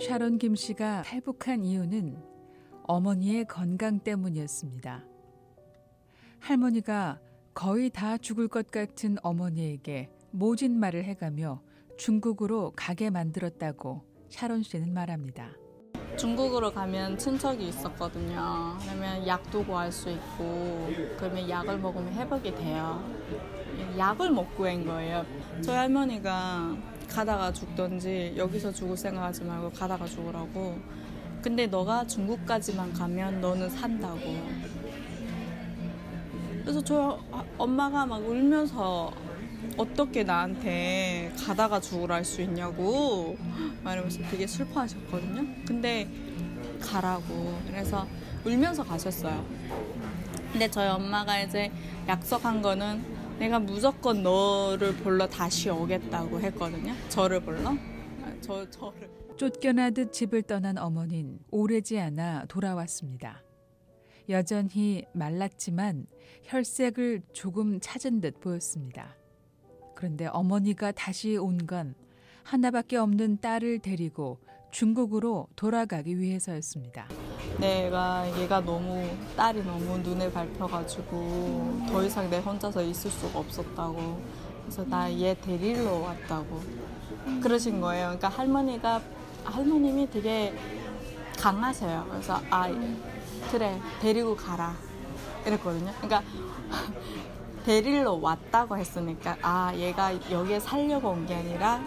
샤론 김 씨가 탈북한 이유는 어머니의 건강 때문이었습니다. 할머니가 거의 다 죽을 것 같은 어머니에게 모진 말을 해가며 중국으로 가게 만들었다고 샤론 씨는 말합니다. 중국으로 가면 친척이 있었거든요. 그러면 약도 구할 수 있고, 그러면 약을 먹으면 회복이 돼요. 약을 먹고 간 거예요. 저희 할머니가 가다가 죽던지 여기서 죽을 생각하지 말고 가다가 죽으라고. 근데 너가 중국까지만 가면 너는 산다고. 그래서 저 엄마가 막 울면서 어떻게 나한테 가다가 죽으라 할 수 있냐고 말하면서 되게 슬퍼하셨거든요. 근데 가라고 그래서 울면서 가셨어요. 근데 저희 엄마가 이제 약속한 거는 내가 무조건 너를 불러 다시 오겠다고 했거든요. 저를 불러. 아, 저 저를 쫓겨나듯 집을 떠난 어머니는 오래지 않아 돌아왔습니다. 여전히 말랐지만 혈색을 조금 찾은 듯 보였습니다. 그런데 어머니가 다시 온 건 하나밖에 없는 딸을 데리고 중국으로 돌아가기 위해서였습니다. 내가 얘가 너무 딸이 너무 눈에 밟혀가지고 더 이상 내 혼자서 있을 수가 없었다고 그래서 나 얘 데리러 왔다고 그러신 거예요. 그러니까 할머니가 할머님이 되게 강하세요. 그래서 아 그래 데리고 가라 이랬거든요. 그러니까 데리러 왔다고 했으니까 아 얘가 여기에 살려고 온 게 아니라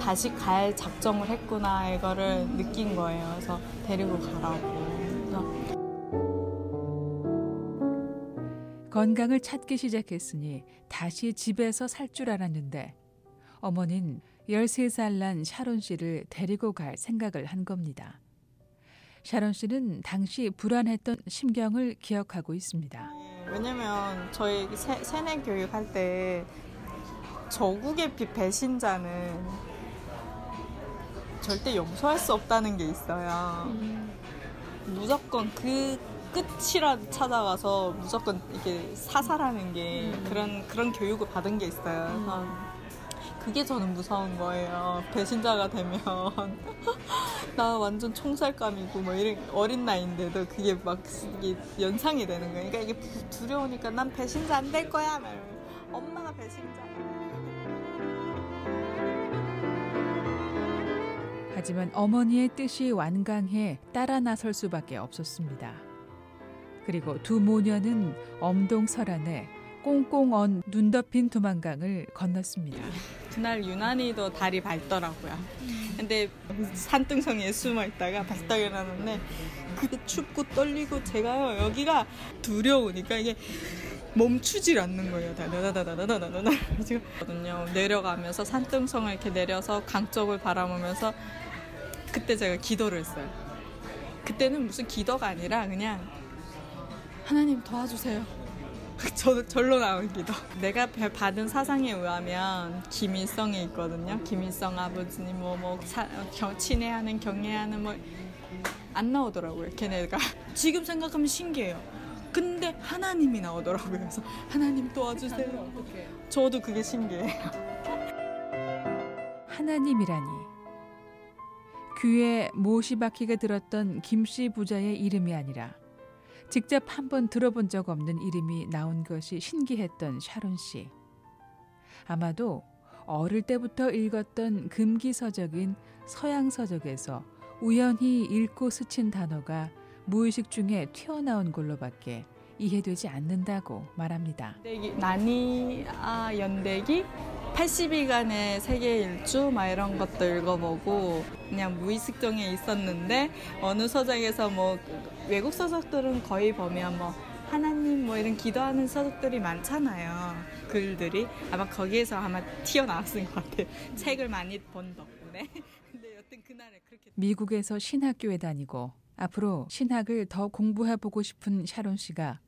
다시 갈 작정을 했구나 이거를 느낀 거예요. 그래서 데리고 가라고. 건강을 찾기 시작했으니 다시 집에서 살 줄 알았는데 어머닌 13살 난 샤론 씨를 데리고 갈 생각을 한 겁니다. 샤론 씨는 당시 불안했던 심경을 기억하고 있습니다. 왜냐면 저희 세, 세뇌 교육할 때 저국의 배신자는 절대 용서할 수 없다는 게 있어요. 음. 무조건 그 끝이라도 찾아가서 무조건 이렇게 사살하는 게 음. 그런 그런 교육을 받은 게 있어요. 음. 그게 저는 무서운 거예요. 배신자가 되면 나 완전 총살감이고 뭐 이런 어린 나이인데도 그게 막 이게 연상이 되는 거예요. 그러니까 이게 두려우니까 난 배신자 안 될 거야. 말 엄마가 배신자. 하지만 어머니의 뜻이 완강해 따라 나설 수밖에 없었습니다. 그리고 두 모녀는 엄동 설안에 꽁꽁 언 눈 덮인 두만강을 건넜습니다. 그날 유난히도 달이 밝더라고요. 근데 산등성에 숨어 있다가 발딱 일어났는데 그게 춥고 떨리고 제가요 여기가 두려우니까 이게 멈추질 않는 거예요. 다다다다다다다다 지금 내려가면서 산등성을 이렇게 내려서 강 쪽을 바라보면서 그때 제가 기도를 했어요. 그때는 무슨 기도가 아니라 그냥 하나님 도와주세요. 저, 절로 나온 기도. 내가 받은 사상에 의하면 김일성이 있거든요. 김일성 아버지님 뭐, 뭐, 사, 겨, 친애하는, 경애하는 뭐, 안 나오더라고요. 걔네가. 지금 생각하면 신기해요. 근데 하나님이 나오더라고요. 그래서 하나님 도와주세요. 저도 그게 신기해요. 하나님이라니. 귀에 못이 박히게 들었던 김씨 부자의 이름이 아니라 직접 한 번 들어본 적 없는 이름이 나온 것이 신기했던 샤론 씨. 아마도 어릴 때부터 읽었던 금기서적인 서양서적에서 우연히 읽고 스친 단어가 무의식 중에 튀어나온 걸로밖에 이해되지 않는다고 말합니다. 나니아 연대기 80일간의 세계 일주 막 이런 것도 읽어보고 그냥 무의식 중에 있었는데 어느 서적에서 뭐 외국 서적들은 거의 보면 뭐 하나님 뭐 이런 기도하는 서적들이 많잖아요. 글들이 아마 거기에서 아마 튀어나왔을 것 같아요. 책을 많이 본 덕분에. 근데 여튼 그날에 그렇게 미국에서 신학교에 다니고 앞으로 신학을 더 공부해 보고 싶은 샤론 씨가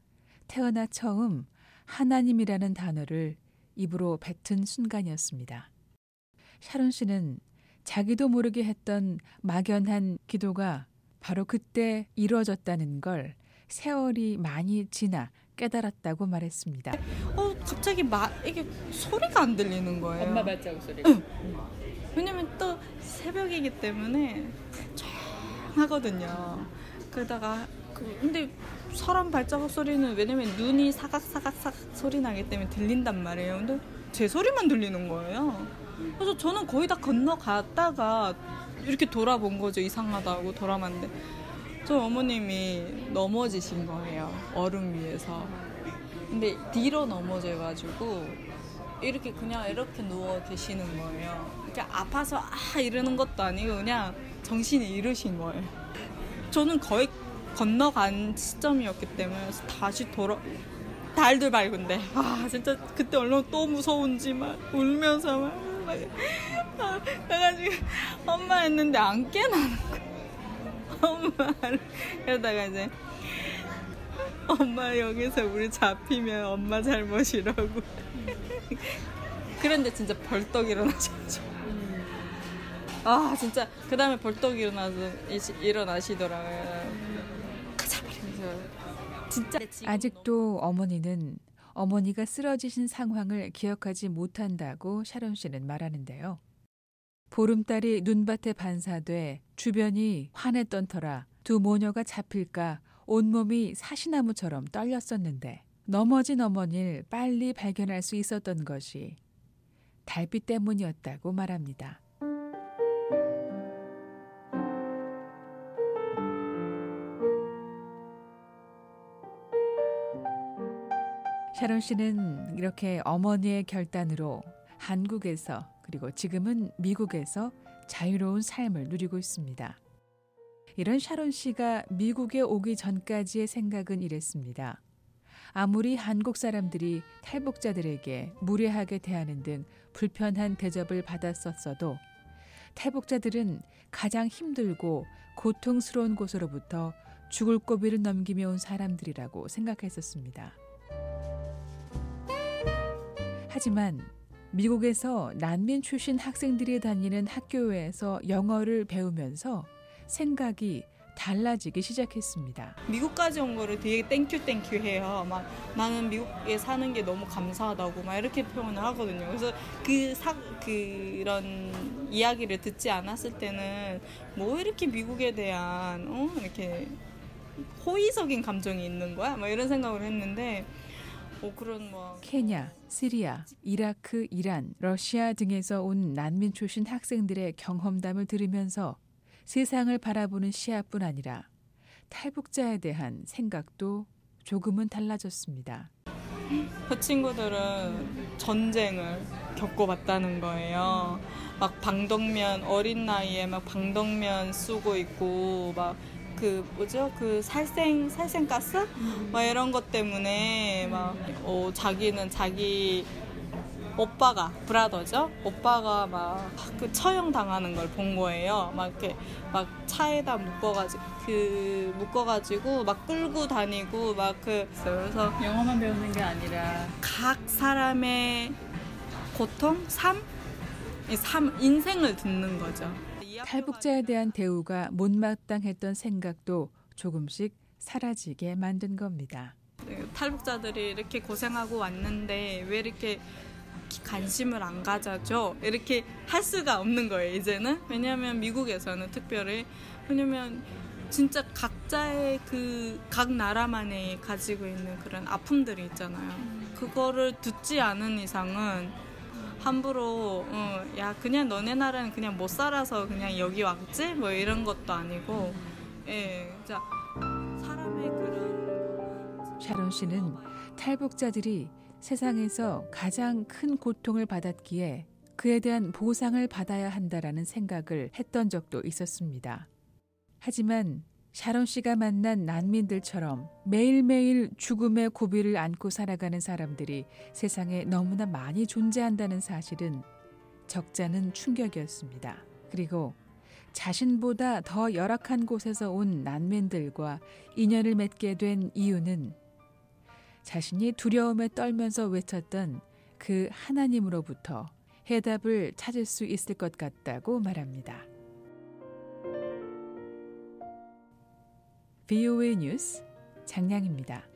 태어나 처음 하나님이라는 단어를 입으로 뱉은 순간이었습니다. 샤론 씨는 자기도 모르게 했던 막연한 기도가 바로 그때 이루어졌다는 걸 세월이 많이 지나 깨달았다고 말했습니다. 어, 갑자기 마, 이게 소리가 안 들리는 거예요. 엄마 발자국 소리가. 응. 왜냐면 또 새벽이기 때문에 조용 하거든요. 그러다가 그 근데 사람 발자국 소리는 왜냐면 눈이 사각사각사각 소리 나기 때문에 들린단 말이에요. 근데 제 소리만 들리는 거예요. 그래서 저는 거의 다 건너갔다가 이렇게 돌아본 거죠. 이상하다고 돌아봤는데 저 어머님이 넘어지신 거예요. 얼음 위에서. 근데 뒤로 넘어져가지고 이렇게 그냥 이렇게 누워 계시는 거예요. 이렇게 아파서 아 이러는 것도 아니고 그냥 정신이 잃으신 거예요. 저는 거의 건너간 시점이었기 때문에 다시 돌아 달들 밝은데. 아 진짜 그때 얼마나 또 무서운지 막 울면서 막, 막 아, 그래가지고 엄마 했는데 안 깨나는 거야. 엄마를. 그러다가 이제 엄마 여기서 우리 잡히면 엄마 잘못이라고. 그런데 진짜 벌떡 일어나셨죠 아 진짜 그 다음에 벌떡 일어나서 일어나시더라고요 진짜 아직도 어머니는 어머니가 쓰러지신 상황을 기억하지 못한다고 샤론 씨는 말하는데요. 보름달이 눈밭에 반사돼 주변이 환했던 터라 두 모녀가 잡힐까 온몸이 사시나무처럼 떨렸었는데 넘어진 어머니를 빨리 발견할 수 있었던 것이 달빛 때문이었다고 말합니다. 샤론 씨는 이렇게 어머니의 결단으로 한국에서 그리고 지금은 미국에서 자유로운 삶을 누리고 있습니다. 이런 샤론 씨가 미국에 오기 전까지의 생각은 이랬습니다. 아무리 한국 사람들이 탈북자들에게 무례하게 대하는 등 불편한 대접을 받았었어도 탈북자들은 가장 힘들고 고통스러운 곳으로부터 죽을 고비를 넘기며 온 사람들이라고 생각했었습니다. 하지만 미국에서 난민 출신 학생들이 다니는 학교에서 영어를 배우면서 생각이 달라지기 시작했습니다. 미국까지 온 거를 되게 thank you thank you 해요. 막 나는 미국에 사는 게 너무 감사하다고 막 이렇게 표현을 하거든요. 그래서 그 사, 그런 이야기를 듣지 않았을 때는 뭐 이렇게 미국에 대한 어? 이렇게 호의적인 감정이 있는 거야? 막 이런 생각을 했는데 어, 그런 뭐 케냐, 시리아, 이라크, 이란, 러시아 등에서 온 난민 출신 학생들의 경험담을 들으면서 세상을 바라보는 시야뿐 아니라 탈북자에 대한 생각도 조금은 달라졌습니다. 그 친구들은 전쟁을 겪어봤다는 거예요. 막 방독면 어린 나이에 막 방독면 쓰고 있고 막 그 뭐죠 그 살생 살생가스 음. 막 이런 것 때문에 막 어, 자기는 자기 오빠가 브라더죠 오빠가 막 그 처형 당하는 걸 본 거예요 막 이렇게 막 차에다 묶어가지고 그 묶어가지고 막 끌고 다니고 막 그 그래서 영어만 배우는 게 아니라 각 사람의 고통 삶, 삶 인생을 듣는 거죠. 탈북자에 대한 대우가 못마땅했던 생각도 조금씩 사라지게 만든 겁니다. 네, 탈북자들이 이렇게 고생하고 왔는데 왜 이렇게 관심을 안 가져줘? 이렇게 할 수가 없는 거예요, 이제는. 왜냐하면 미국에서는 특별히. 왜냐면 진짜 각자의 그 각 나라만의 가지고 있는 그런 아픔들이 있잖아요. 그거를 듣지 않은 이상은 함부로 어, 야 그냥 너네 나라는 그냥 못 살아서 그냥 여기 왔지 뭐 이런 것도 아니고 예 진짜 사람의 그런 샤론 씨는 탈북자들이 세상에서 가장 큰 고통을 받았기에 그에 대한 보상을 받아야 한다라는 생각을 했던 적도 있었습니다. 하지만 샤론 씨가 만난 난민들처럼 매일매일 죽음의 고비를 안고 살아가는 사람들이 세상에 너무나 많이 존재한다는 사실은 적잖은 충격이었습니다. 그리고 자신보다 더 열악한 곳에서 온 난민들과 인연을 맺게 된 이유는 자신이 두려움에 떨면서 외쳤던 그 하나님으로부터 해답을 찾을 수 있을 것 같다고 말합니다. VOA 뉴스 장량입니다.